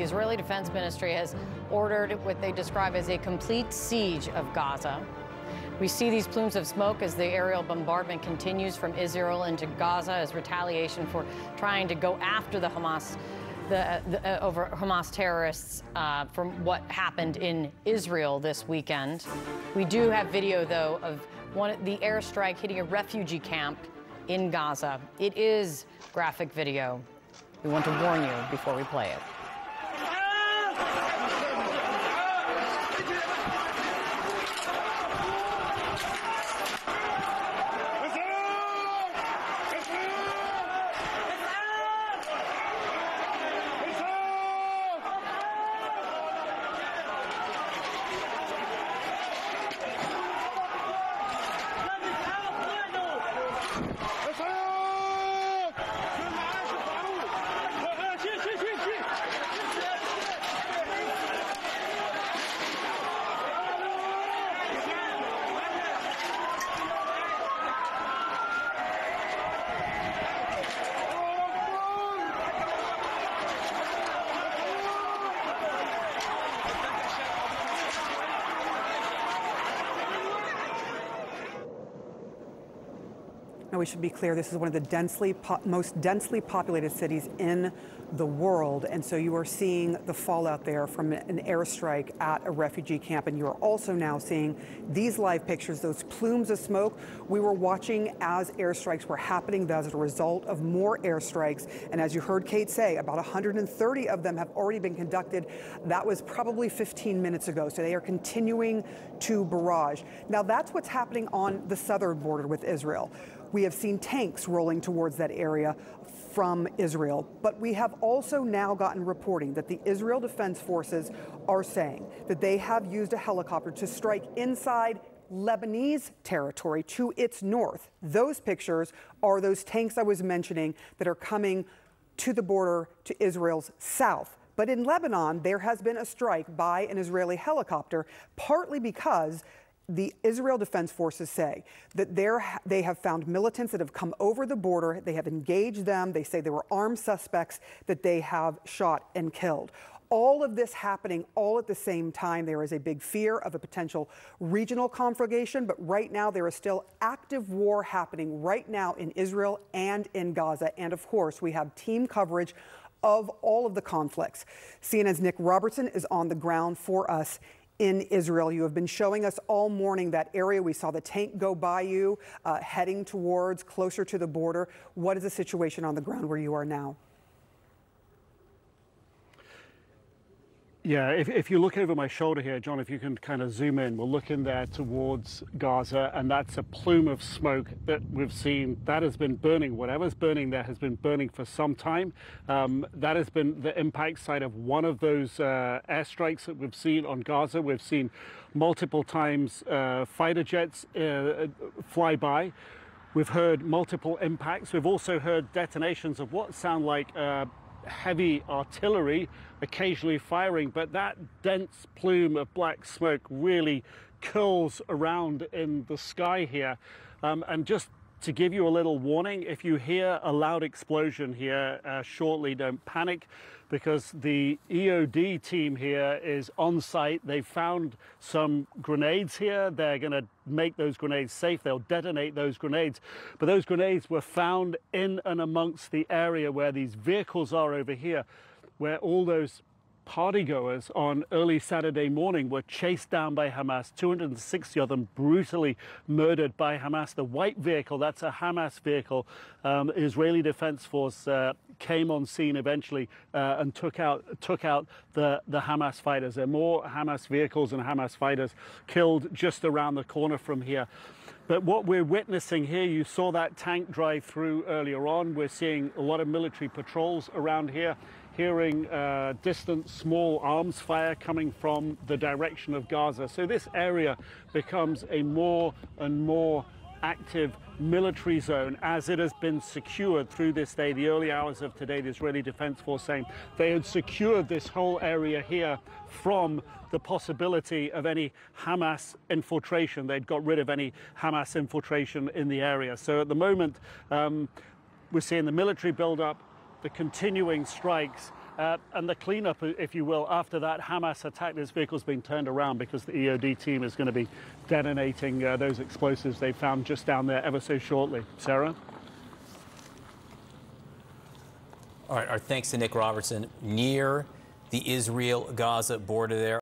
the Israeli Defense Ministry has ordered what they describe as a complete siege of Gaza. We see these plumes of smoke as the aerial bombardment continues from Israel into Gaza as retaliation for trying to go after the Hamas. The, the, uh, over Hamas terrorists uh, from what happened in Israel this weekend. We do have video, though, of one the airstrike hitting a refugee camp in Gaza. It is graphic video. We want to warn you before we play it. Now, we should be clear, this is one of the densely most densely populated cities in the world. And so you are seeing the fallout there from an airstrike at a refugee camp. And you are also now seeing these live pictures, those plumes of smoke. We were watching as airstrikes were happening as a result of more airstrikes. And as you heard Kate say, about 130 of them have already been conducted. That was probably 15 minutes ago. So they are continuing to barrage. Now, that's what's happening on the southern border with Israel. We have seen tanks rolling towards that area from Israel. But we have also now gotten reporting that the Israel Defense Forces are saying that they have used a helicopter to strike inside Lebanese territory to its north. Those pictures are those tanks I was mentioning that are coming to the border to Israel's south. But in Lebanon, there has been a strike by an Israeli helicopter, partly because the Israel Defense Forces say that they have found militants that have come over the border. They have engaged them. They say there were armed suspects that they have shot and killed. All of this happening all at the same time. There is a big fear of a potential regional conflagration, but right now there is still active war happening right now in Israel and in Gaza. And of course, we have team coverage of all of the conflicts. CNN's Nick Robertson is on the ground for us in Israel. You have been showing us all morning that area. We saw the tank go by you, uh, heading towards closer to the border. What is the situation on the ground where you are now? Yeah, if, if you look over my shoulder here, John, if you can kind of zoom in, we're looking there towards Gaza, and that's a plume of smoke that we've seen that has been burning. Whatever's burning there has been burning for some time. Um, that has been the impact site of one of those uh, airstrikes that we've seen on Gaza. We've seen multiple times uh, fighter jets uh, fly by. We've heard multiple impacts. We've also heard detonations of what sound like uh, heavy artillery occasionally firing, but that dense plume of black smoke really curls around in the sky here. Um, and just to give you a little warning, if you hear a loud explosion here uh, shortly, don't panic because the EOD team here is on site. They've found some grenades here. They're going to make those grenades safe. They'll detonate those grenades. But those grenades were found in and amongst the area where these vehicles are over here, where all those partygoers on early Saturday morning were chased down by Hamas, 260 of them brutally murdered by Hamas. The white vehicle, that's a Hamas vehicle, um, Israeli Defense Force uh, came on scene eventually uh, and took out took out the, the Hamas fighters. There are more Hamas vehicles and Hamas fighters killed just around the corner from here. But what we're witnessing here, you saw that tank drive through earlier on. We're seeing a lot of military patrols around here hearing uh, distant small arms fire coming from the direction of Gaza. So this area becomes a more and more active military zone as it has been secured through this day. The early hours of today, the Israeli Defense Force saying they had secured this whole area here from the possibility of any Hamas infiltration. They'd got rid of any Hamas infiltration in the area. So at the moment, um, we're seeing the military build up the continuing strikes Uh, and the cleanup, if you will, after that Hamas attack, this vehicle's been turned around because the EOD team is going to be detonating uh, those explosives they found just down there ever so shortly. Sarah? All right, our thanks to Nick Robertson near the Israel Gaza border there.